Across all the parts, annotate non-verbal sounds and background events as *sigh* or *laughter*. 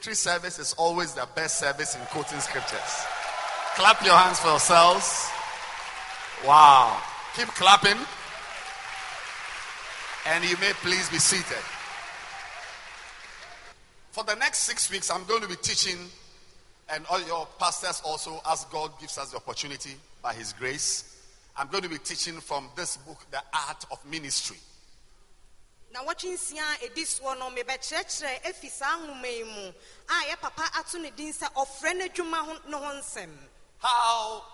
Victory service is always the best service in quoting scriptures. Clap your hands for yourselves. Wow. Keep clapping. And you may please be seated. For the next six weeks, I'm going to be teaching, and all your pastors also, as God gives us the opportunity by His grace. I'm going to be teaching from this book, The Art of Ministry. Na wɔtwe nsia a eh, ɛdi soɔ no oh, mebɛkyerɛkyerɛ afi eh, saa nwoma yi mu ah, a yɛ papa ato ne din sɛ ɔfrɛ n'adwuma no ho nsɛm How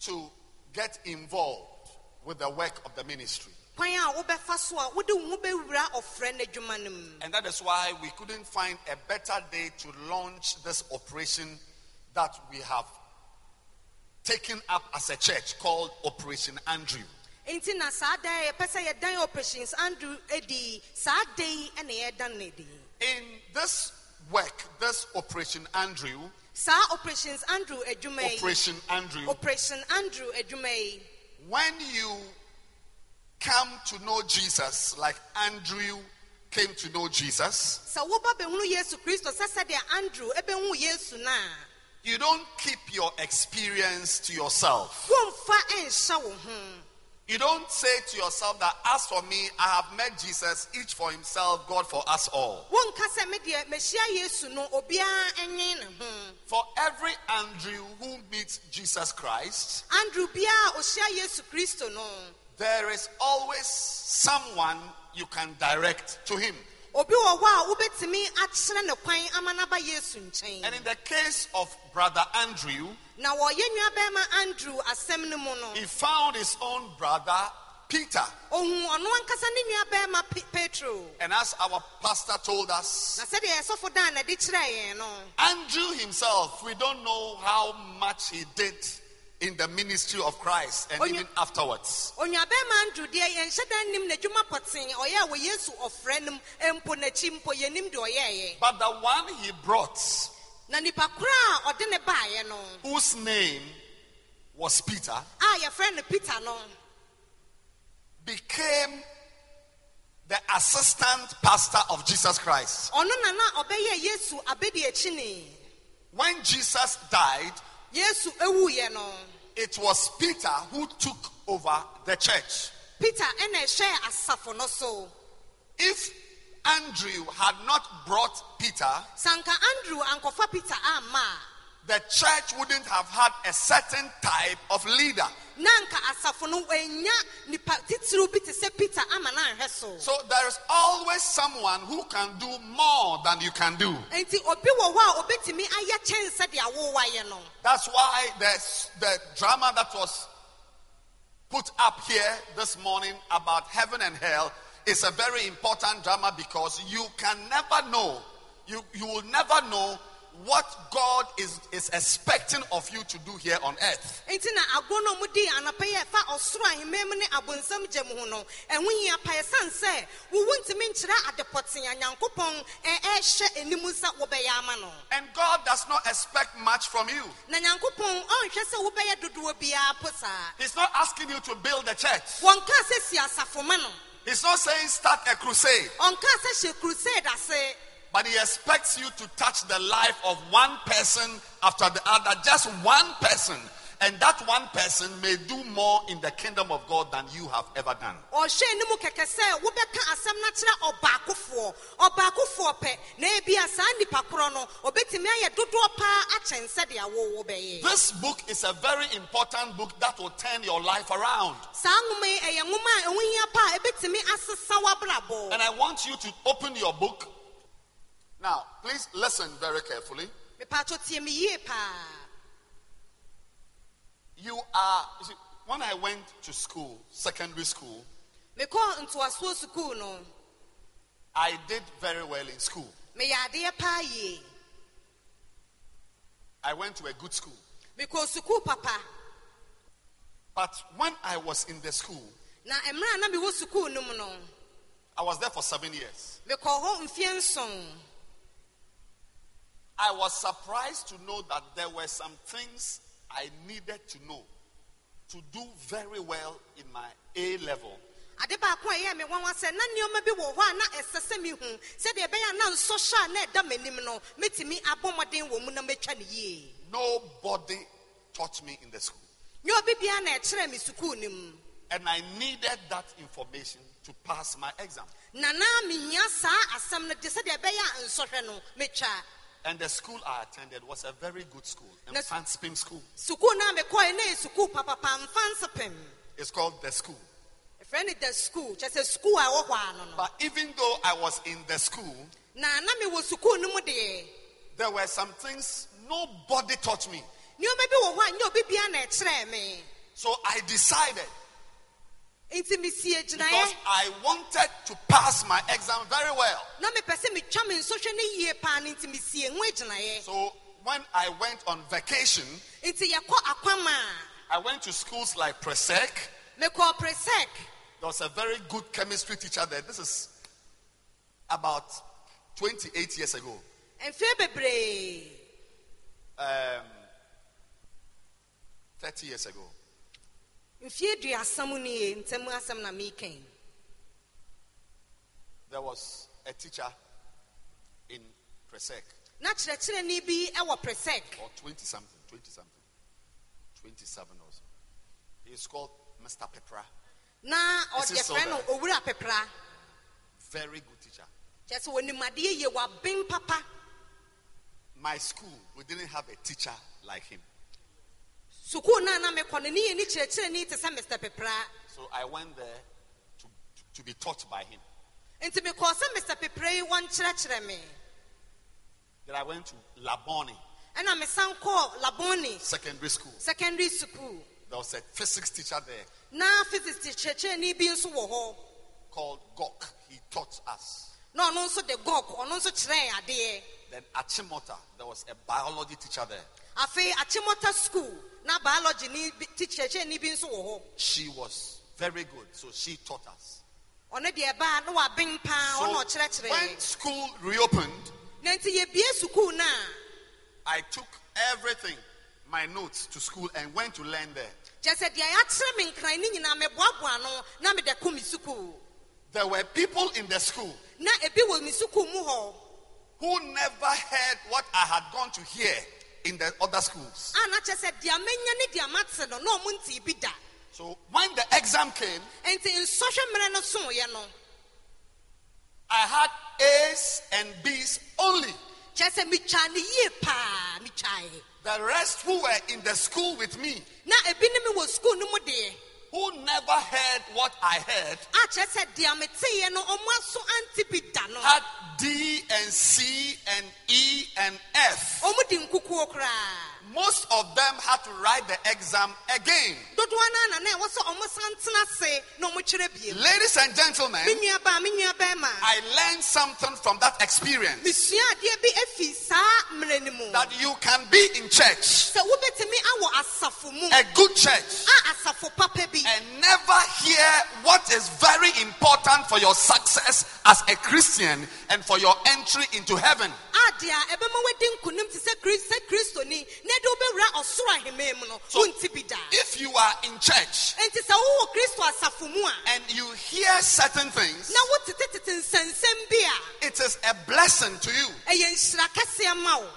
to get involved with the work of the ministry. kwan a wobɛfa so a wode wo ho bɛwura ɔfrɛ n'adwuma no mu And that is why we couldn't find a better day to launch this operation that we have taken up as a church called Operation Andrew. Enti na saa da a yɛpɛ sɛ yɛdan operations andrew adi saa da yi ɛna yɛdan no adi In this work, this Operation Andrew, saa operations andrew yi. Operation Andrew, operation andrew yi. When you come to know Jesus, like Andrew came to know Jesus, sɛ woba bɛhunu yesu kristo sɛ sɛdeɛ andrew ɛbɛhu yesu you don't keep your experience to yourself. wo ho You don't say to yourself that, as for me, I have met Jesus, each for himself, God for us all. wonka sɛ me deɛ mehyia yesu no obiara ɛnwe ne ho For every Andrew who meets Jesus Christ, andrew biara a ɔhyia yesu kristo no there is always someone you can direct to him. Obi wɔ hɔ a wobɛtumi akyerɛ ne kwan ama n'aba yesu nkyɛn. And in the case of Brother Andrew, na wɔyɛ nuabɛrima andrew asɛm no mu no he found his own brother Peter. ohun ɔno ankasa ne nuabɛrima Pe- petro. And as our pastor told us, na sɛdeɛ yɛsɔfo dan na de kyerɛ yɛn no Andrew himself, we don't know how much he did in the ministry of Christ and even afterwards. onuabɛrima andrew deɛ yɛnhyɛ dan nim n'adwuma pɔtee ɔyɛ a wɔ yesu ɔfrɛ no mu mpo n'akyi mpo yɛnim deɛ But the one he brought, na nipa koro a ɔde ne baeɛ no whose name was Peter, a yɛfrɛ no peter no became the assistant pastor of Jesus Christ. ɔno na na ɔbɛyɛ yesu abedi akyini When Jesus died, yesu ewuiɛ no it was Peter who took over the church. peter ɛna ɛhyɛ asafo no so. If Andrew had not brought Peter, sanka andrew peter the church wouldn't have had a certain type of leader. a na anka asafo no enya nipa titiriw bi te sɛ peter ama na so there is always someone who can do more than you can do. nti obi wɔ hɔ a obetumi ayɛ kyɛn sɛdeɛ awowayɛ no That's why the, the drama that was put up here this morning about heaven and hell is a very important drama because you can never know, you, you will never know what God is, is expecting of you to do here on earth. nti na agorɔ no mu di anapa yi a ɛfa ɔsoro ahemmaa mu ne abonsam gya mu ho no ɛho hia pa ɛsiane sɛ wowu ntumi nkyerɛ ade pɔtee a nyankopɔn ɛ- ɛhyɛ anim sɛ wobɛyɛ ama no And God does not expect much from you. na nyankopɔn ɔnhwɛ sɛ wobɛyɛ dodoɔ biara po saa He's not asking you to build a church. wɔnkaa sɛ si asafo ma no He's not saying start a crusade. Ɔnkaa sɛ hyɛ crusade ase But he expects you to touch the life of one person after the other, just one person. And that one person may do more in the kingdom of God than you have ever done. ɔhyɛ ne mu kɛkɛ sɛ wobɛka asɛm no kyerɛ ɔbaakofoɔ ɔbaakofoɔ pɛ na ebia saa nnipa korɔ no ɔbɛtumi ayɛ dodoɔ paa akyɛn sɛdeɛ wo wobɛyɛ This book is a very important book that will turn your life around. saa nwoma yi ɛyɛ nwoma a ɛho hia pa a ɛbɛtumi asesa w'abrabɔ And I want you to open your book. Now, please listen very carefully. mepatwo tie me yie paa You are, you see, when I went to school, secondary school, mekɔɔ ntoasoɔ sukuu no I did very well in school. meyɛ adeɛ paa yie I went to a good school. sukuu papa But when I was in the school, na mmerɛ a na mewɔ sukuu no mu I was there for seven years. mekɔɔ hɔ mfeɛ nson I was surprised to know that there were some things I needed to know to do very well in my A level. ade baako a ɛyɛ me nwanwa sɛ na nneɛma bi wɔ hɔ a na ɛsɛ sɛ mehu sɛdeɛ ɛbɛyɛ a na nsɔhyɛ a na ɛda m'anim no mɛtumi abɔ mmɔden wɔ mu na mɛtwa ne yie Nobody taught me in the school. nyɛ obi biara na ɛkyerɛ me sukuu no mu And I needed that information to pass my exam. na na mehia saa asɛm no de sɛdeɛ ɛbɛyɛ a nsɔhwɛ no mɛtwa And the school I attended was a very good school, Fanspin school. It's called the school. ɛfrɛ ne the school kyɛ sɛ sukuu a ɛwɔ hɔ ano no But even though I was in the school, na na mewɔ sukuu no mu deɛ there were some things nobody taught me. nneɛma bi wɔ hɔ a nyɛ obi biara na ɛkyerɛ me So I decided because I wanted to pass my exam very well. na mepɛ sɛ me nsɔhwɛ no yie paa no nti mesie ho agyinaeɛ So when I went on vacation, nti yɛkɔ akwama I went to schools like Presec. a mekɔɔ presec There was a very good chemistry teacher there. This is about 28 years ago. bebree Um, 30 years ago. Mfeɛ duasam no ye ntam asɛm na meekɛn There was a teacher in Presec, na kyerɛkyerɛni bi wɔ presec or 20 something, 20 something, 27 or also. He's called Mr. Pepra. na Is he ɔde still frɛ no owura pepra Very good teacher. kyerɛ sɛ wɔnimadeɛ yie waben papa My school, we didn't have a teacher like him. So I went there to, to, to be taught by him. nti mekɔɔ sɛ mr pepra yi wɔnkyerɛkyerɛ me Then I went to Labone ɛna mesan kɔɔ labone Secondary School. secondary school There was a physics teacher there na physics kyerɛkyerɛni bi nso wɔ hɔ called Gok. He taught us. na ɔno nso de gok ɔno nso kyerɛɛ adeɛ Then Achimota, there was a biology teacher there. afei akyemɔta school na biology ni bi- ti kyerɛkyerɛni bi nso wɔ hɔ She was very good, so she taught us. ɔno deɛ ɛbaa na waben paa ɔna So when school reopened, na nti yɛbie sukuu no a I took everything, my notes to school and went to learn there. kyerɛ sɛ deɛ yɛakyerɛ me nkran ne nyinaa meboaboa no na mede kɔ me sukuu There were people in the school na ebi wɔ me sukuu mu hɔ who never heard what I had gone to hear in the other schools. a na kyerɛ sɛ deɛ manya ne deɛ mate no na ɔmo ntii bi da So when the exam came, nti nsɔhwɛ mmerɛ no soeɛ no I had A's and B's only. kyerɛ sɛ metwaa ne yie paa The rest who were in the school with me, na ebi ne me wɔ sukuu no mu deɛ who never heard what I heard, a kyerɛ sɛ deɛ meteeɛ no ɔmo aso ante bi da no had D and C and E and F. ɔmo di nkukuo koraa Most of them had to write the exam again. dodoɔ no ana na ɛwɔ sɛ ɔmo san tena ase na ɔmo kyerɛ bie. Ladies and gentlemen, me nua baa me nua bɛrima I learned something from that experience. Mesua adeɛ bi afi saa mmerɛ no mu. That you can be in church, sɛ wobɛtumi awɔ asafo mu. A good church, a asafo papa bi. And never hear what is very important for your success as a Christian and for your entry into heaven. A deɛ a ɛbɛma wadi nkonim te sɛ Kris- sɛ kristoni na de wobɛwura ɔsoro ahemmaa mu no So- wonti bi da If you are in church enti sɛ wowɔ kristo asafo mu a and you hear certain things, it is a blessing to you. ɛyɛ nhyira kɛseɛ ma wo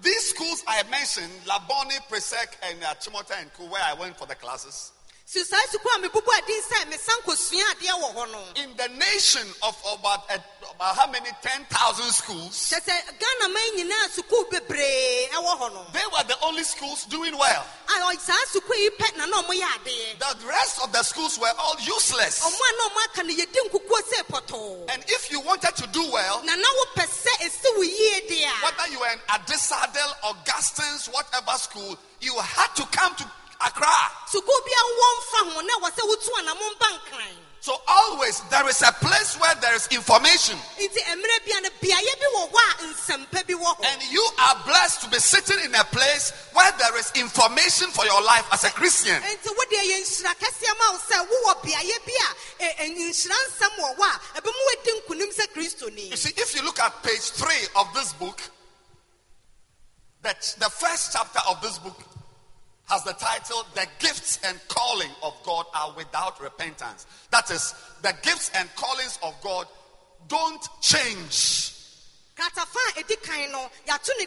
these schools I mentioned, Labone, Presec, and uh, Chimota and Ku, where I went for the classes, so saa sukuu a mebubu adin sɛ mesan kosua adeɛ wɔ hɔ no. In the nation of about, uh, about how many 10,000 schools, kyɛ sɛ ghana man nyinaa sukuu bebree ɛwɔ hɔ no. they were the only schools doing well. a ɔ- saa sukuu yi pɛ na na ɔmo yɛ adeɛ The rest of the schools were all useless. ɔmo a na ɔmo aka no yɛdi nkukuo sɛ pɔtɔɔ And if you wanted to do well, na na wopɛ sɛ esi wo yie deɛ a. whether you were in Adisadel, Augustine's, whatever school, you had to come to Accra. sukuu bi a wɔmfa ho na wɔ sɛ wotu anamɔ mba nkran So always there is a place where there is information. nti mmerɛ bia no beaeɛ bi wɔ hɔ a nsɛmpa bi wɔ hɔ And you are blessed to be sitting in a place where there is information for your life as a Christian. nti wodeɛ yɛ nhyira kɛseɛ ma wo sɛ wowɔ beaeɛ bi a ɛ- ɛ, nhyira nsɛm wɔ hɔ a ɛbɛmu wadi nkonim sɛ kristoni You see, if you look at page three of this book, that the first chapter of this book has the title The Gifts and Calling of God Are Without Repentance. That is, the gifts and callings of God don't change. kratafa a ɛdi kan no yɛato ne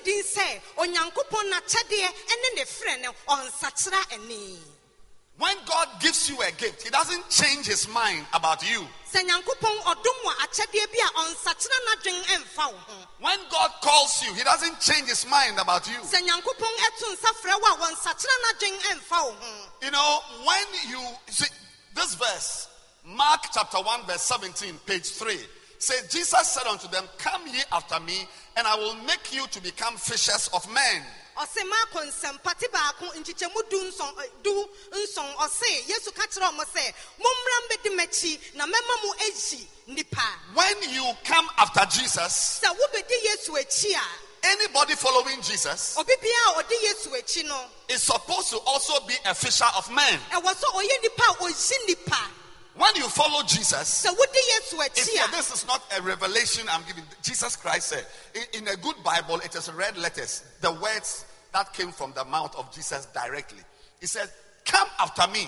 When God gives you a gift, He doesn't change His mind about you. sɛ nyankopɔn ɔdom wɔ akyɛdeɛ bi a ɔnsakyera n'adwen ɛmfa wo ho When God calls you, He doesn't change His mind about you. sɛ nyankopɔn ɛto nsa frɛ wo a wɔnsakyera n'adwen ɛmfa wo ho You know, when you see this verse, Mark chapter 1, verse 17, page 3, says, Jesus said unto them, Come ye after me, and I will make you to become fishers of men. Ɔse maakɔ nsɛmpate baako nkyekyɛmu du nson eh, du nson. Ɔse yesu ka kyerɛ ɔmo sɛ mommra mbɛdi m'akyi na mɛma mo nnipa When you come after Jesus, sɛ wobɛdi yesu akyi a anybody following Jesus obi biara a ɔde yesu akyi no. is supposed to also be a fisher of men. Ɛwɔ sɛ ɔyɛ nnipa a ɔyi nnipa When you follow Jesus, wodi yesu It's, akyi a this is not a revelation I'm giving. Jesus Christ said, in, in a good Bible, it is red letters, the words that came from the mouth of Jesus directly. He says, Come after me,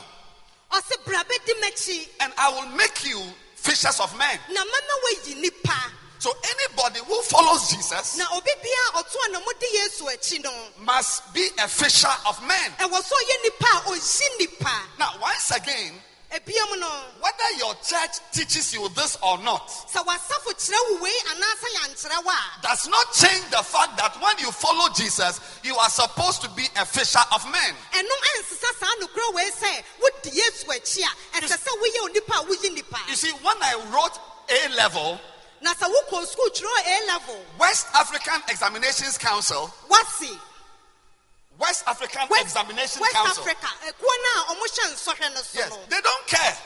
ɔse bra bɛdi m'akyi and I will make you fishers of men. na mɛma woayi nnipa So anybody who follows Jesus na obi biara a ɔto a na modi yesu akyi no must be a fisher of men. ɛwɔ sɛ ɔyɛ nnipa a ɔyi Now, once again, whether your church teaches you this or not, sɛ wasafo kyerɛ wo wei anaasɛ yɛankyerɛ wo a does not change the fact that when you follow Jesus, you are supposed to be a fisher of men. ɛno ɛnsesa saa nokora wei sɛ wodi yesu akyi a ɛsɛ sɛ woyɛ onipa a You see, when I wrote A level, na sɛ wokɔ sukuu a level West African Examinations Council, West African west, Examination west Council, africa. Eh, Ɛkuo no a ɔmo hyɛ nsɔhwɛ no so yes, they don't care.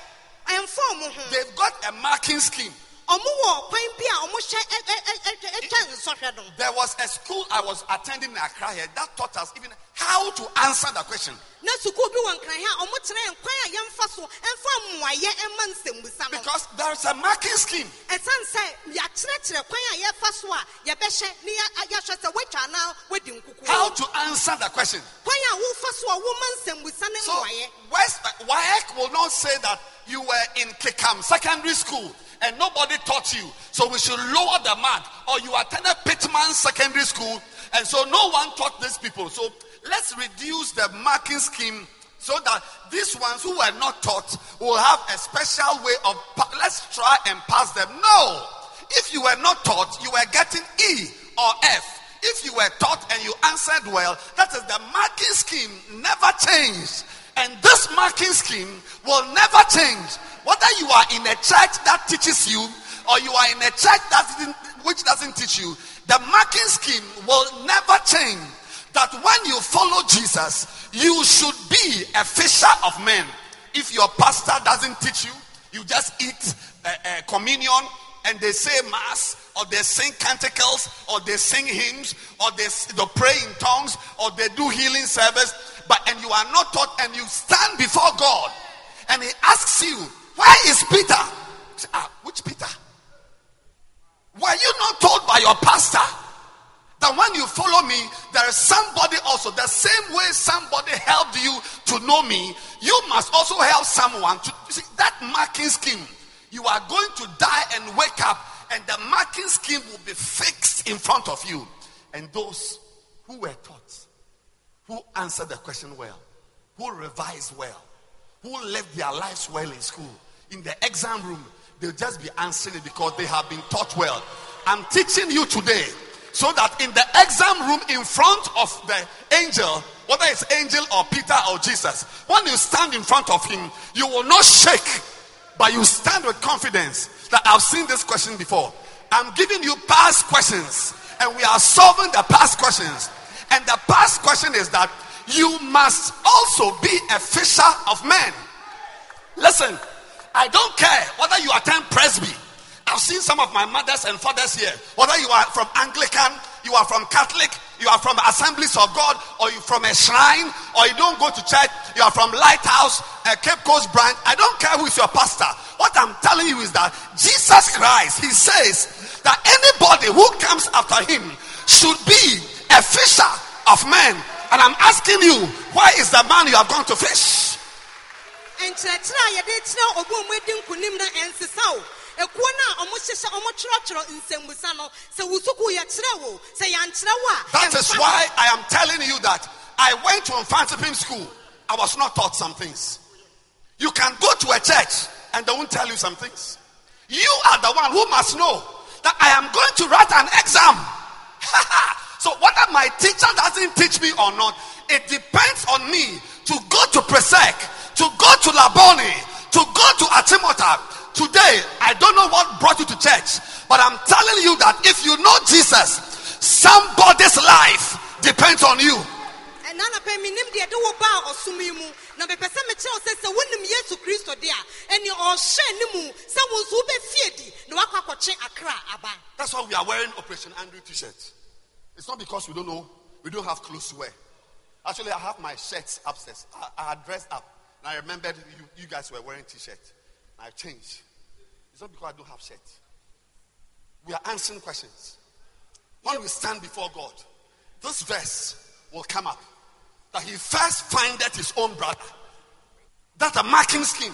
ɛmfa ɔmo ho They've got a marking scheme. There was a school I was attending in Accra here that taught us even how to answer the question. na sukuu bi wɔ nkran ha a ɔmo kyerɛ yɛn kwan a yɛmfa so ɛmfa mmuayɛ ɛma nsɛmbusa no Because there is a marking scheme. ɛsiane sɛ yɛakyerɛkyerɛ kwan a yɛfa so a yɛbɛhyɛ ne yɛ- yɛahwɛ sɛ woatwa anaa woadi nkukuo How to answer the question. so a woma nsɛmbusa ne So, mmuayɛ West will not say that you were in Kikam Secondary School and nobody taught you. So we should lower the mark. Or you attended Pittman Secondary School and so no one taught these people. So let's reduce the marking scheme so that these ones who were not taught will have a special way of, pa- let's try and pass them. No. If you were not taught, you were getting E or F. If you were taught and you answered well, that is the marking scheme never changed. And this marking scheme will never change. Whether you are in a church that teaches you or you are in a church that which doesn't teach you, the marking scheme will never change. That when you follow Jesus, you should be a fisher of men. If your pastor doesn't teach you, you just eat uh, uh, communion and they say mass or they sing canticles or they sing hymns or they, they pray in tongues or they do healing service but and you are not taught and you stand before god and he asks you where is peter say, ah, which peter were you not told by your pastor that when you follow me, there is somebody also, the same way somebody helped you to know me, you must also help someone to see that marking scheme. You are going to die and wake up, and the marking scheme will be fixed in front of you. And those who were taught, who answered the question well, who revised well, who lived their lives well in school, in the exam room, they'll just be answering it because they have been taught well. I'm teaching you today so that in the exam room in front of the angel, whether it's angel or Peter or Jesus, when you stand in front of him, you will not shake, but you stand with confidence that I've seen this question before. I'm giving you past questions, and we are solving the past questions. And the past question is that you must also be a fisher of men. Listen, I don't care whether you attend Presby. I've seen some of my mothers and fathers here. Whether you are from Anglican, you are from Catholic, you are from Assemblies of God, or you from a shrine, or you don't go to church, you are from Lighthouse, a Cape Coast branch. I don't care who is your pastor. What I'm telling you is that Jesus Christ, He says that anybody who comes after Him should be a fisher of men. And I'm asking you, why is the man you have gone to fish? Nkyerɛkyerɛ a yɛde kyerɛ ɔbo a ɔmo adi nkunim na ɛnsesa o ekuo no a ɔmo hyehyɛ ɔmo nsɛmbusa no sɛ wusuku yɛkyerɛ wo sɛ yɛnkyerɛ wo a That is why I am telling you that I went to Mfantsipim school. I was not taught some things. You can go to a church and they won't tell you some things. You are the one who must know that I am going to write an exam. *laughs* so whether my teacher doesn't teach me or not, it depends on me to go to Presec, to go to Labone, to go to Achimota. Today, I don't know what brought you to church, but I'm telling you that if you know Jesus, somebody's life depends on you. ɛna anapɛ menim deɛ de wo baa ɔsom yi mu na mepɛ sɛ mekyerɛ wo sɛ sɛ wonim yesu kristo de a ɛne ɔhyɛ ne mu sɛ wo nso wobɛfie di na woakɔ akɔkye akra aba That's why we are wearing Operation Andrew t-shirts. It's not because we don't know, we don't have clothes to wear. Actually, I have my shirts upstairs. I, I had dressed up. And I remembered you, you guys were wearing t-shirts. I changed. It's not because I don't have shirts. We are answering questions. When we stand before God, this verse will come up. That he first findeth his own brother. That's a marking scheme.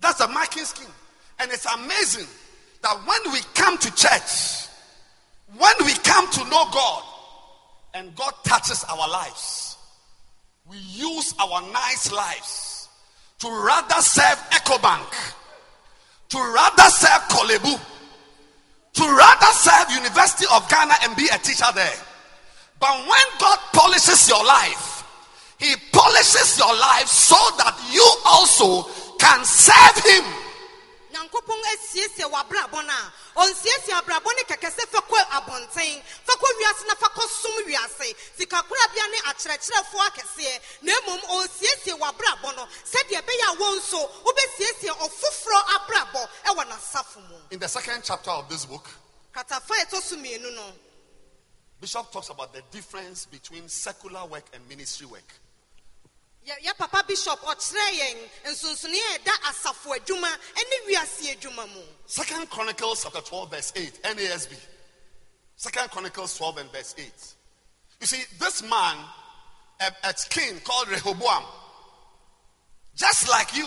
That's a marking scheme. And it's amazing that when we come to church, when we come to know God, and God touches our lives, our nice lives to rather serve EcoBank, to rather serve Korle Bu, to rather serve University of Ghana and be a teacher there. But when God polishes your life, He polishes your life so that you also can serve Him. Nyankopɔn asiesie w'abrabɔ no a ɔnsiesie abrabɔ ne kɛkɛ sɛ fa kɔ abɔnten fa kɔ wiase na fa kɔ som wiase. Sikakorabea ne akyerɛkyerɛfoɔ akɛseɛ. Na mmom ɔnsiesie w'abrabɔ no. Sɛdeɛ ɛbɛyɛ a wɔn nso wobɛsiesie ɔfoforɔ abrabɔ ɛwɔ n'asafo mu. In the second chapter of this book, katafa a ɛtɔ so mmienu no Bishop talks about the difference between secular work and ministry work. Yɛ papa bishop ɔkyerɛ yɛn nsonsonoeɛ ɛda asafo adwuma ne wiase adwuma mu Second Chronicles chapter 12, verse 8, NASB. Second Chronicles 12 and verse 8. You see, this man, a, a king called Rehoboam, just like you,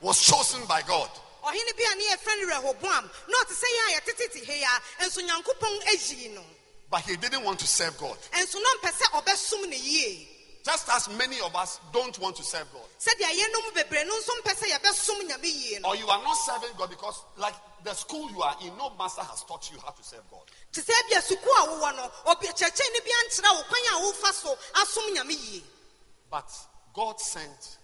was chosen by God. ɔhene bi a ne yɛfrɛ no rehoboam na ɔte sɛ yɛ a yɛtetete he a nso nyankopɔn ayi no But he didn't want to serve God. nso na ɔmpɛ sɛ ɔbɛsom ne yie Just as many of us don't want to serve God. sɛdeɛ yɛnom bebree no nso mpɛ sɛ yɛbɛsom nyame yie no Or you are not serving God because, like the school you are in, no master has taught you how to serve God. te sɛ bia sukuu a wowɔ no obi- kyerɛkyerɛni bi ankyerɛ wo kwan a wofa so asom nyame yie But God sent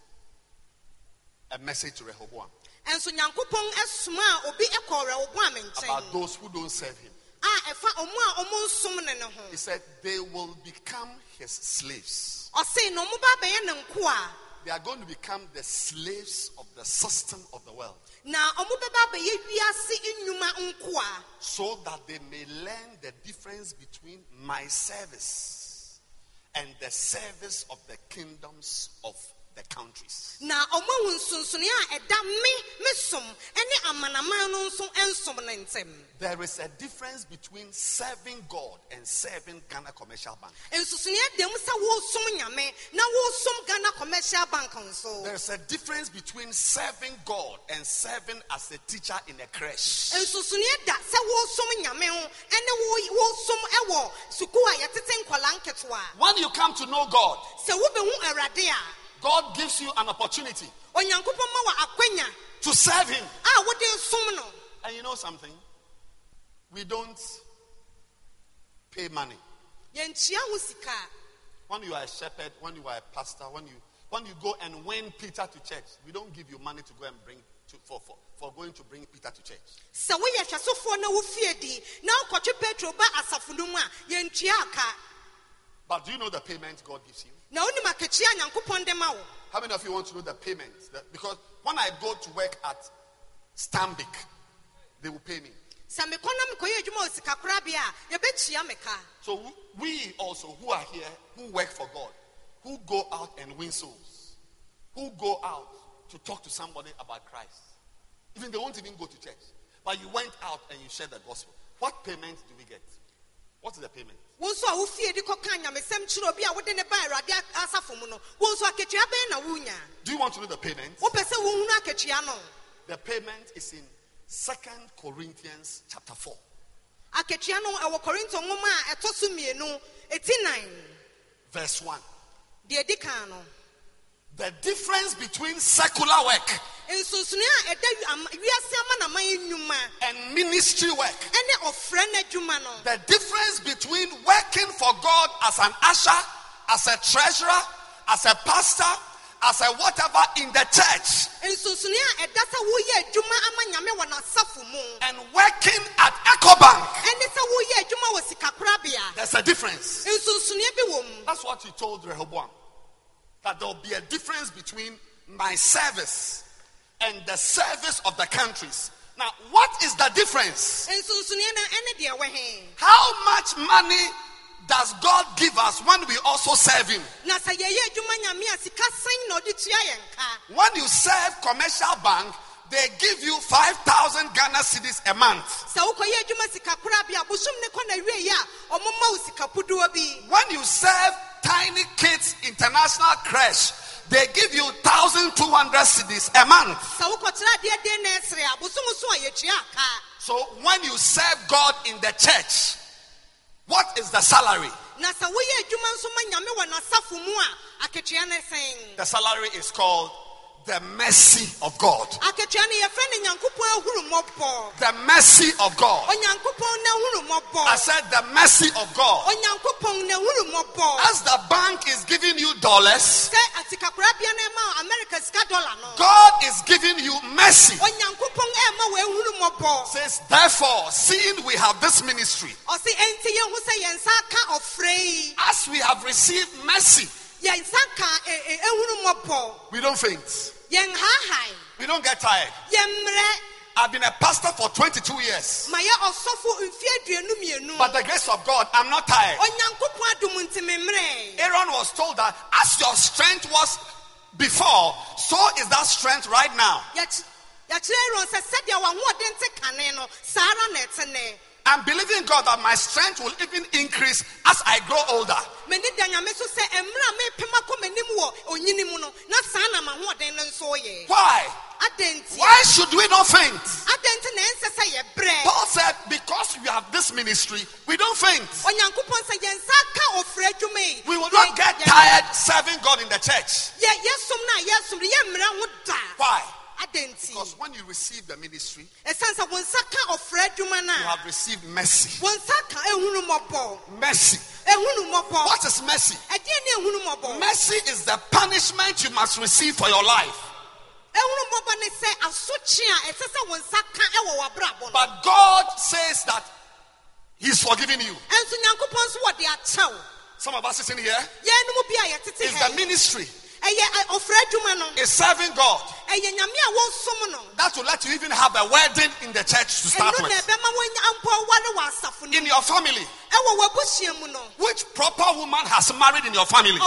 a message to Rehoboam nso nyankopɔn ɛsoma a obi ɛkɔ rehoboam about those who don't serve him. a ɛfa ɔmo a ɔmo nsom ne ne ho He said, They will become his slaves. Ɔse na ɔmo ba bɛyɛ ne nkoa They are going to become the slaves of the system of the world. Na ɔmo bɛba bɛyɛ wiase nnwuma so that they may learn the difference between my service and the service of the kingdoms of the countries. na a ɛda me me som ne amanaman no nso nsom ne ntɛm There is a difference between serving God and serving Ghana Commercial Bank. nsonsonoe dam sɛ wosom nyame na ghana commercial bank nso There's a difference between serving God and serving as a teacher in a creche. nsonsonoe da sɛ wosom nyame ho ne wo- wosom wɔ sukuu a nketewa When you come to know God, sɛ wobɛhu awurade a God gives you an opportunity onyankopɔn ma wɔ akwanya to serve Him. a wode som no And you know something? We don't pay money. yɛnkyia ho sika When you are a shepherd, when you are a pastor, when you when you go and win Peter to church, we don't give you money to go and bring to, for, for, for going to bring Peter to church. sɛ woyɛ hwɛsofoɔ na wofie di na wokɔtwe petro ba asafo no mu a yɛntua aka But do you know the payment God gives you? Na wonim akakyia a nyankopɔn de ma wo How many of you want to know the payment? Because when I go to work at Stanbic, they will pay me. sɛ mekɔ na mekɔyɛ adwuma wɔ sikakorabea a yɛbɛkyia me ka So we also who are here, who work for God, who go out and win souls, who go out to talk to somebody about Christ. Even they won't even go to church. But you went out and you shared the gospel. What payment do we get? What is the payment? wo nso a wofie di kɔka nyamesɛm kyerɛ obi a wode ne ba awurade asafo mu no wo nso akatua bɛn na wonya Do you want to know the payment? wopɛ sɛ wohunu akatua no The payment is in Second Corinthians chapter 4. akatua no ɛwɔ korinto nwoma a ɛtɔ so mmienu ɛti nan verse 1. deɛ di kan no The difference between secular work nsonsonoe a ɛda wi- ama- wiase amanaman nnwuma. and ministry work, ɛne ɔfrɛ no adwuma no. The difference between working for God as an usher, as a treasurer, as a pastor, as a whatever in the church, nsonsonoe a ɛda sɛ woyɛ adwuma ama nyame wɔ n'asafo mu. and working at EcoBank, ɛne sɛ woyɛ adwuma wɔ sikakorabea. there's a difference. nsonsonoe bi wɔ mu. That's what he told Rehoboam. That there'll be a difference between my service and the service of the countries. Now, what is the difference? nsonsonoe no ɛne deɛ wɔ he How much money does God give us when we also serve Him? na sɛ yɛyɛ adwuma nyame a sika sɛn na ɔde tua yɛn ka When you serve commercial bank, they give you 5,000 Ghana cedis a month. sɛ wokɔyɛ adwuma sikakorabea bosom ne kɔ na wie yi a ɔmoma wo sikapodoɔ bi When you serve Tiny Kids International Crash, they give you 1,200 cedis a month. sɛ wokɔtera adeɛ den na ɛsere a bosom so a yɛtua ka So when you serve God in the church, what is the salary? na sɛ woyɛ adwuma nso ma nyame wɔ n'asafo mu a akatua ne sɛn The salary is called the mercy of God. akatua no yɛfrɛ ne nyankopɔn ahuru mmɔbɔ The mercy of God. onyankopɔn na ahuru I said the mercy of God. onyankopɔn na ahuru mmɔbɔ As the bank is giving you dollars, sɛ asikakorabea no ɛma america sika dɔla no God is giving you mercy. onyankopɔn ɛma wɔ ahuru mmɔbɔ Says, therefore, seeing we have this ministry, ɔse ɛnti yɛhu sɛ yɛn nsa ka ɔfrɛ yi as we have received mercy, yɛn nsa ka ɛ- ɛ- ahuru mmɔbɔ we don't faint. We don't get tired. I've been a pastor for 22 years. ma yɛ ɔsɔfo mfie aduonu mmienu By the grace of God, I'm not tired. onyankopɔn adom nti me mmerɛ Aaron was told that as your strength was before, so is that strength right now. Yɛky- yɛkyerɛ aaron sɛ sɛdeɛ w'ahoɔden te kane no saa ara na ɛte nɛ I'm believing God that my strength will even increase as I grow older. m'ani da nyame so sɛ mmerɛ a mepem akɔ m'anim wɔ onyini mu no na saa na m'ahoɔden no nso yɛ Why? Why should we not faint? adɛn nti na ɛnsɛ sɛ yɛbrɛ Paul said, because we have this ministry, we don't faint. onyankopɔn sɛ yɛn nsa ka ɔfrɛ adwuma yi We will not get tired serving God in the church. yɛ- yɛsom no a yɛsom no yɛmmerɛ ho da Why? Because when you receive the ministry, ɛsiane sɛ wo nsa ka ɔfrɛ adwuma you have received mercy. wo nsa ka ehunu mmɔbɔ Mercy. What is mercy? ɛdeɛ ne ehunu mmɔbɔ Mercy is the punishment you must receive for your life. ehunu mmɔbɔ ne sɛ asokye a ɛsɛ sɛ wo nsa ka ɛwɔ w'abrabɔ no But God says that He's forgiving you. ɛnso nyankopɔn nso wɔde akyɛw Some of us sitting here yɛnom bi a yɛtete is the ministry, ɛyɛ ɛ, ɔfrɛ adwuma no is serving God. ɛyɛ nyame a wɔsom no That will let you even have a wedding in the church to start with. ɛbɛma woanya mpo ware wɔ asafo no In your family, ɛwɔ w'abusua mu no which proper woman has married in your family?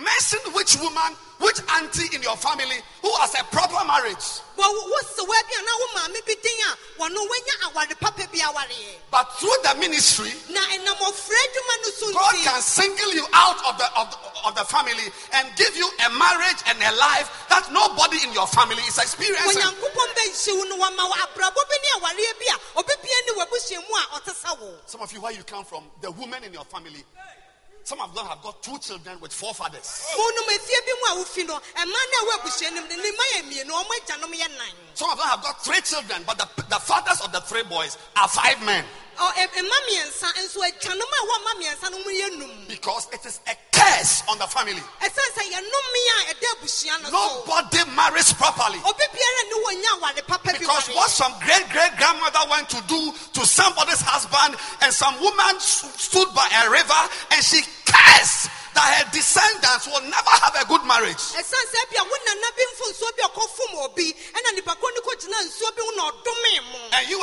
Mention which woman, which auntie in your family who has a proper marriage. wɔ wo sewa bi a na wo maame bi din a wɔno wanya aware papa bi awareɛ But through the ministry, na ɛnam ɔfrɛ adwuma no so God can single you out of the, of the of the family and give you a marriage and a life that nobody in your family is experiencing. onyankopɔn bɛnhyɛ wo no wama wo abrabɔ bi ne awareɛ bi a ɔbɛbia ne w'abusua mu a ɔte sɛ wo Some of you, where you come from, the women in your family, some of them have got two children with four fathers. Some of them have got three children, but the, the fathers of the three boys are five men Ɔ- ɛ- ɛma mmiɛnsa nso agyanom a ɛwɔ ma mmiɛnsa no mu yɛ num because it is a curse on the family. ɛsiane sɛ yɛnome a ɛda abusua no so Nobody marries properly. obi biara ne wɔnya aware papa bi Because what some great great grandmother went to do to somebody's husband, and some woman stood by a river and she cursed that her descendants will never have a good marriage.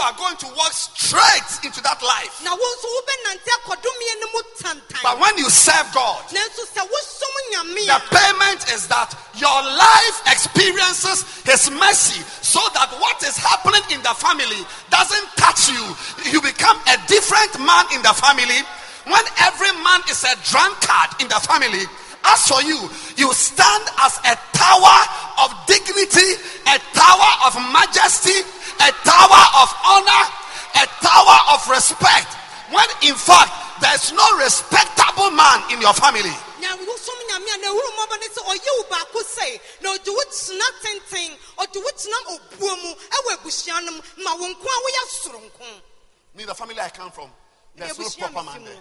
Are going to walk straight into that life. na wo nso wobɛnante akɔdomeɛ no mu tantan But when you serve God, nanso sɛ wosom nyame the payment is that your life experiences His mercy so that what is happening in the family doesn't touch you. You become a different man in the family. When every man is a drunkard in the family, as for you, you stand as a tower of dignity, a tower of majesty, a tower of honor, a tower of respect. When in fact, there's no respectable man in your family. na wosom nyame a na ɛhuru mmɔbɔ ne sɛ ɔyɛ wo baako sɛe na ɔde wo tena tenten ɔde wo tena obuo mu ɛwɔ abusua no mu ma wo nko a woyɛ soronko Me, the family I come from, there's no proper man there. no,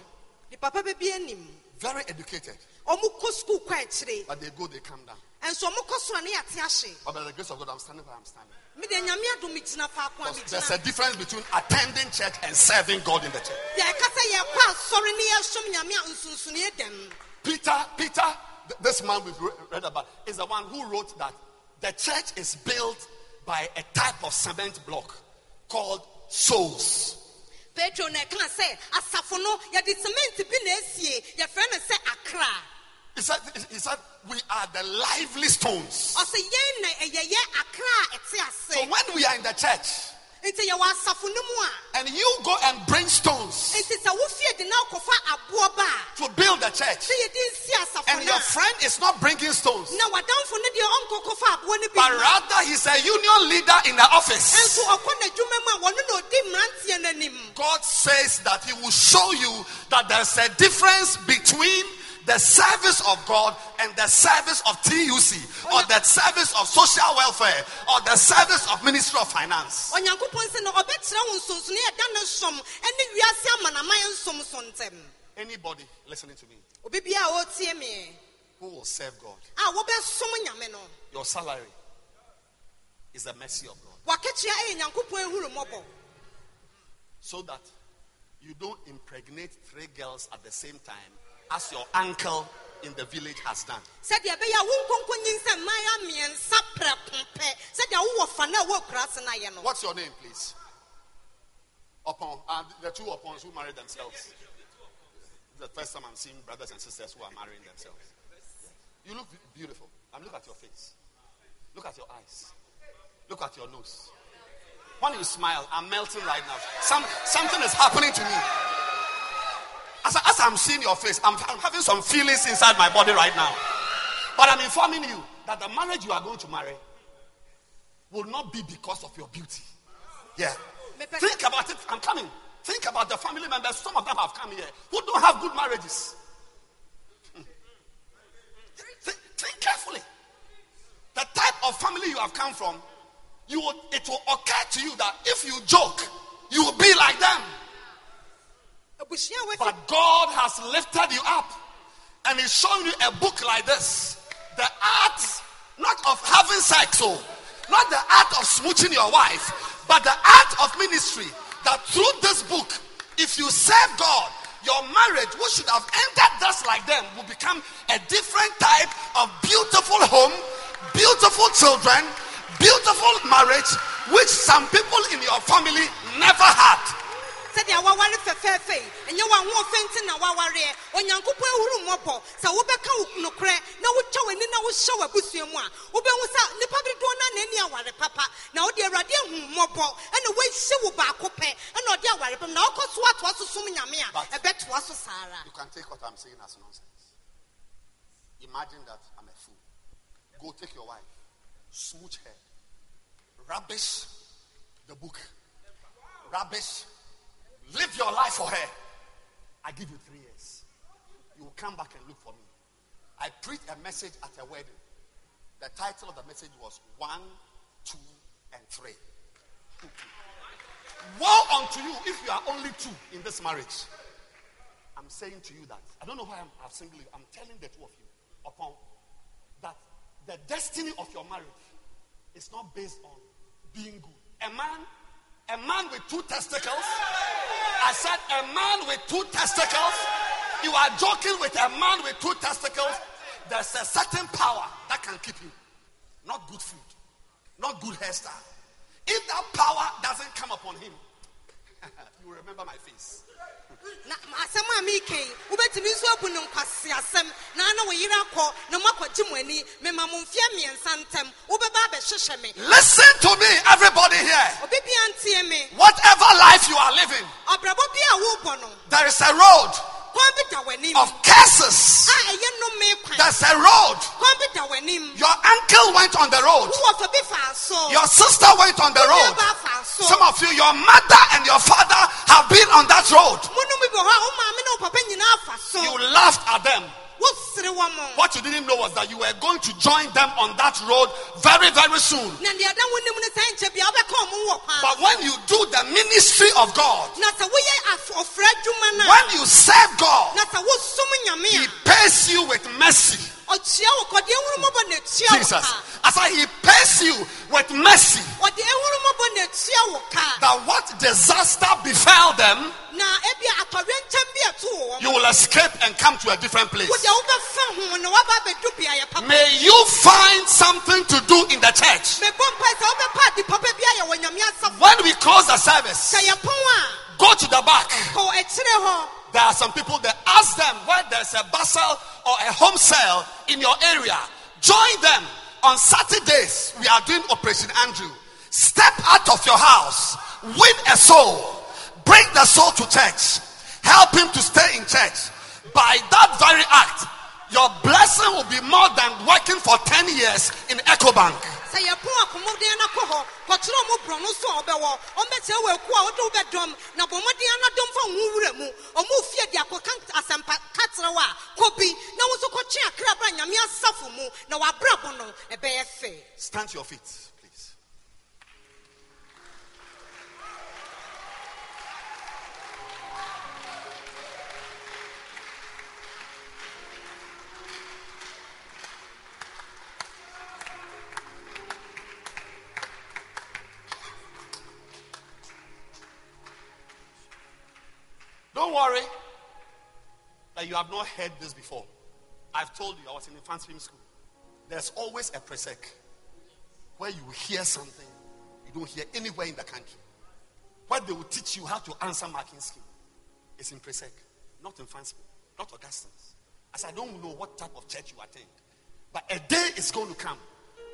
ne papa bɛbi anim Very educated, ɔmo kɔ sukuu kɔ akyire but they go, they come down. ɛnso ɔmo kɔ soro a ne yɛate But by the grace of God, I'm standing where I'm standing. Mede nyame adom gyina faako a Because there's a difference between attending church and serving God in the church. deɛ ɛka sɛ yɛkɔ asɔre ne yɛsom nyame a nsonsoneɛ dɛm Peter, Peter, this man we've read about, is the one who wrote that the church is built by a type of cement block called souls. petro na ɛka sɛ asafo no yɛde cement bi na esie yɛfrɛ no sɛ akra He said, he said, we are the lively stones. ɔsɛ yɛn na ɛyɛyɛ akra a ɛte So when we are in the church nti yɛwɔ asafo no mu a and you go and bring stones nti sɛ wofie de na akɔfa aboɔ ba a to build the church, sɛ yɛde nsi asafo and your friend is not bringing stones, no deɛ ɔnkɔkɔfa aboɔ no bi but rather he's a union leader in the office. nso ɔkɔ n'adwuma mu a wɔno na ɔdi mmeranteɛ God says that He will show you that there's a difference between the service of God and the service of TUC, or the service of social welfare, or the service of Ministry of Finance. onyankopɔn sɛ no ɔbɛkyerɛ wo nsonsono a ɛda ne som ne wiase amanaman nsom so ntɛm. Anybody listening to me? Obi biara a ɔtie me. Who will serve God, a wɔbɛsom nyame no. Your salary is the mercy of God, wakekyea ɛyɛ nyankopɔn ehuru mmɔbɔ. So that you don't impregnate three girls at the same time as your uncle in the village has done. sɛdeɛ ɛbɛyɛ a wo nkonkonyin sɛ mmaayewa mmiɛnsa prɛko pɛ sɛdeɛ wowɔ fa no a ɛwɔ akuraase no ayɛ no What's your name, please? Upon and the two upons who married themselves. The first time I'm seeing brothers and sisters who are marrying themselves. You look be- beautiful. And look at your face. Look at your eyes. Look at your nose. When you smile, I'm melting right now. Some, something is happening to me. As, as I'm seeing your face, I'm, I'm having some feelings inside my body right now. But I'm informing you that the marriage you are going to marry will not be because of your beauty. Yeah. Think about it. I'm coming. Think about the family members. Some of them have come here who don't have good marriages. Hmm. Think, think carefully. The type of family you have come from, you will, it will occur to you that if you joke, you will be like them. Abusua a wɔafi But God has lifted you up and He's showing you a book like this. The art, not of having sex, oh, not the art of smooching your wife, but the art of ministry. That through this book, if you serve God, your marriage, which should have ended just like them, will become a different type of beautiful home, beautiful children, beautiful marriage, which some people in your family never had. Sɛdeɛ waware fɛfɛ fɛɛfɛ yi ɛnyɛ w'ahoɔfɛ nti na wawareɛ onyankopɔn ahuru mmɔbɔ. Sɛ wobɛka wo nokorɛ na wotwa w'ani na wohyɛ w'abusua mu a wobɛhu sɛ nnipa dodoɔ no n'ani aware papa. Na wode awurade ahu mmɔbɔ ɛna woahyɛ wo baako pɛ ɛna ɔde aware pam. Na wokɔ so atoa so som nyame a ɛbɛtoa so saa ara. You can take what I'm saying as nonsense. Imagine that I'm a fool. Go take your wife, smooch her, rubbish the book, rubbish, live your life for her. I give you three years. You will come back and look for me. I preached a message at a wedding. The title of the message was One, Two, and Three. Woe unto you if you are only two in this marriage. I'm saying to you that I don't know why I'm, I'm. I'm telling the two of you upon that the destiny of your marriage is not based on being good. A man, a man with two testicles. I said a man with two testicles. You are joking with a man with two testicles. There's a certain power that can keep him. Not good food, not good hairstyle. If that power doesn't come upon him, *laughs* you remember my face. na asɛm a meka yi wobɛtumi nso abu no nkwase asɛm na na wo yere akɔ na moakɔgye mo ani mema mo mfeɛ mmiɛnsa ntɛm. Wobɛba abɛhyehyɛ me. Listen to me, everybody here. obi bia ntie me. Whatever life you are living, ɔbrabɔ bi a wobɔ no there is a road kwan bi da w'anim of curses. a ɛyɛ nnome kwan There's a road. kwan bi da w'anim Your uncle went on the road. wowɔ fa bi fa so Your sister went on the road. Wobiaba fa so Some of you, your mother and your father have been on that road. monom bi wɔ hɔ a wo maame ne wo papa nyinaa fa so You laughed at them. wosere wɔ mo What you didn't know was that you were going to join them on that road very, very soon. na deɛ da wonim no sɛ nkyɛ bia wobɛka ɔmo wɔ kwan But when you do the ministry of God, when you serve God, na sɛ wosom nyame He pays you with mercy. ɔkyia wo kɔde ehurumɔbɔ na etua wo Jesus. ka I He pays you with mercy. ɔde ehurumɔbɔ na etua wo ka That what disaster befell them, na ebi atɔwɛnkyɛm bi ɛto wɔ you will escape and come to a different place. wode wobɛfa ho na waba abɛdu beayɛ papa May you find something to do in the church. mebɔ mpa sɛ wobɛpa ade papa bi ayɛ wɔ nyame asafo When we close the service, sɛ yɛpɔn a go to the back. kɔ akyire hɔ There are some people that ask them where there's a basal or a home cell in your area. Join them on Saturdays. We are doing Operation Andrew. Step out of your house, win a soul, bring the soul to church, help him to stay in church. By that very act, your blessing will be more than working for 10 years in EcoBank. Sɛ a Stand your feet, you have not heard this before. I've told you, I was in infant film school. There's always a presec where you hear something you don't hear anywhere in the country. Where they will teach you how to answer marking scheme. It's in presec, not in Fanspo, not Augustine's. As I don't know what type of church you attend. But a day is going to come.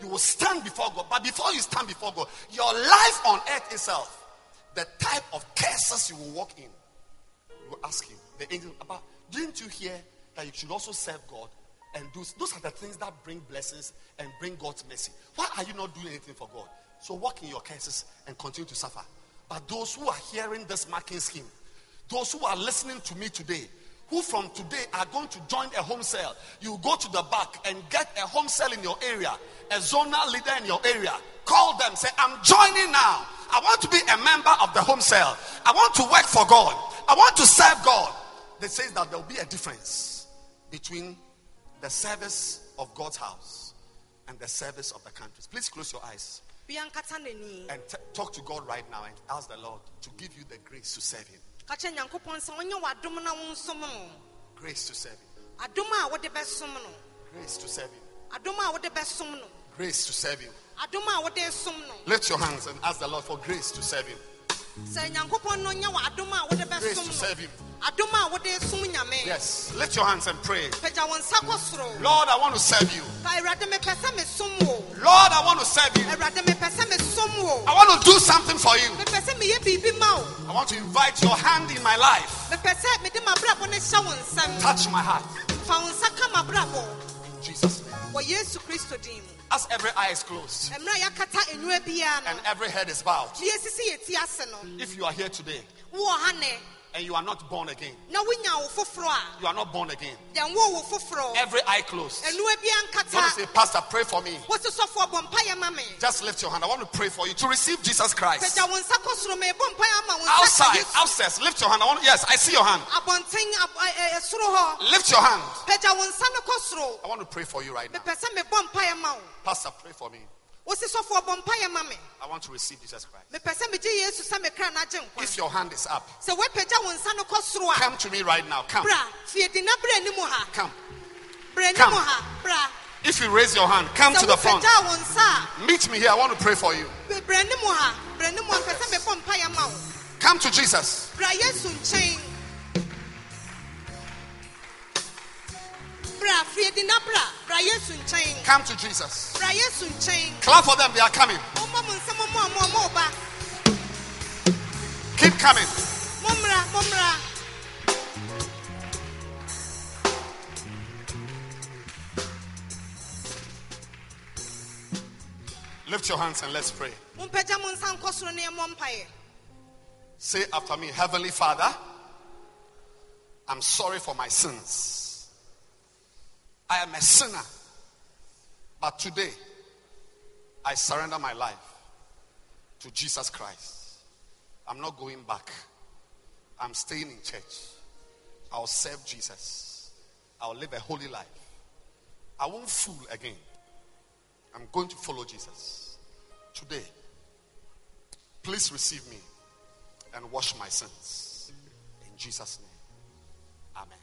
You will stand before God. But before you stand before God, your life on earth itself, the type of curses you will walk in, you will ask him, the angel, about didn't you hear that you should also serve God and do those are the things that bring blessings and bring God's mercy. Why are you not doing anything for God? So walk in your curses and continue to suffer. But those who are hearing this marking scheme, those who are listening to me today, who from today are going to join a home cell, you go to the back and get a home cell in your area, a zonal leader in your area. Call them, say, I'm joining now. I want to be a member of the home cell. I want to work for God. I want to serve God. They say that there will be a difference between the service of God's house and the service of the countries. Please close your eyes bia nkata n'ani and t- talk to God right now and ask the Lord to give you the grace to serve Him. ka kyerɛ nyankopɔn sɛ wonyɛ w'adom na wonsom no Grace to serve Him. adom a wode bɛsom no Grace to serve Him. adom a wode bɛsom no Grace to serve Him. adom a wode som no Lift your hands and ask the Lord for grace to serve Him. sɛ nyankopɔn no nyɛ wɔ adom a wode Grace to serve him. No adom a wode som nyame Yes. Lift your hands and pray. pagya wo nsa kɔ soro Lord, I want to serve you. ka awurade mepɛ sɛ mesom wo Lord, I want to serve you. awurade mepɛ sɛ mesom wo I want to do something for you. mepɛ sɛ meyɛ biribi ma wo I want to invite your hand in my life. mepɛ sɛ mede mabrabɔ no hyɛ wo nsɛm Touch my heart. fa wo nsa ka mabrabɔ In Jesus' name. wɔ yesu kristo din mu As every eye is closed mmerɛ a yɛakata nnua biara and every head is bowed. ne yɛsisi yɛ ti ase no If you are here today wowɔ ha nɛ and you are not born again, na wonya wo foforɔ you are not born again. deɛ wo wo Every eye closed. You want to say, Pastor, pray for me. wosi sɔfoɔ bɔ mpayɛ Just lift your hand. I want to pray for you to receive Jesus Christ. pagya wo nsa kɔ soro ma ɛbɔ mpayɛ ama wo nsa ka Outside, upstairs, lift your hand. I want, yes, I see your hand. Lift your hand. pagya wo no kɔ I want to pray for you right now. mepɛ sɛ mebɔ mpayɛ ma wo Pastor, pray for me. Wosi sɔfoɔ bɔ mpayɛ ma me I want to receive Jesus Christ. mepɛ sɛ megye yesu sɛ mekra no agye nkwa If your hand is up, sɛ woapagya wo nsa no kɔ soro a come to me right now. Come. bra fie di na brɛ anim ha Come. Come. If you raise your hand, come to the front. wopagya wo nsa Meet me here. I want to pray for you. a brɛ anim Come to Jesus. bra yesu nkyɛn Clap for them. They are coming. mommɔ mo nsɛm mo a mo a moba Keep coming. Lift your hands and let's pray. mompagya mo nsa nkɔ soro ne ɛmmɔ mpaeɛ Say after me, Heavenly Father, I'm sorry for my sins. I am a sinner. But today, I surrender my life to Jesus Christ. I'm not going back. I'm staying in church. I'll serve Jesus. I'll live a holy life. I won't fool again. I'm going to follow Jesus. Today, please receive me and wash my sins. In Jesus' name. Amen.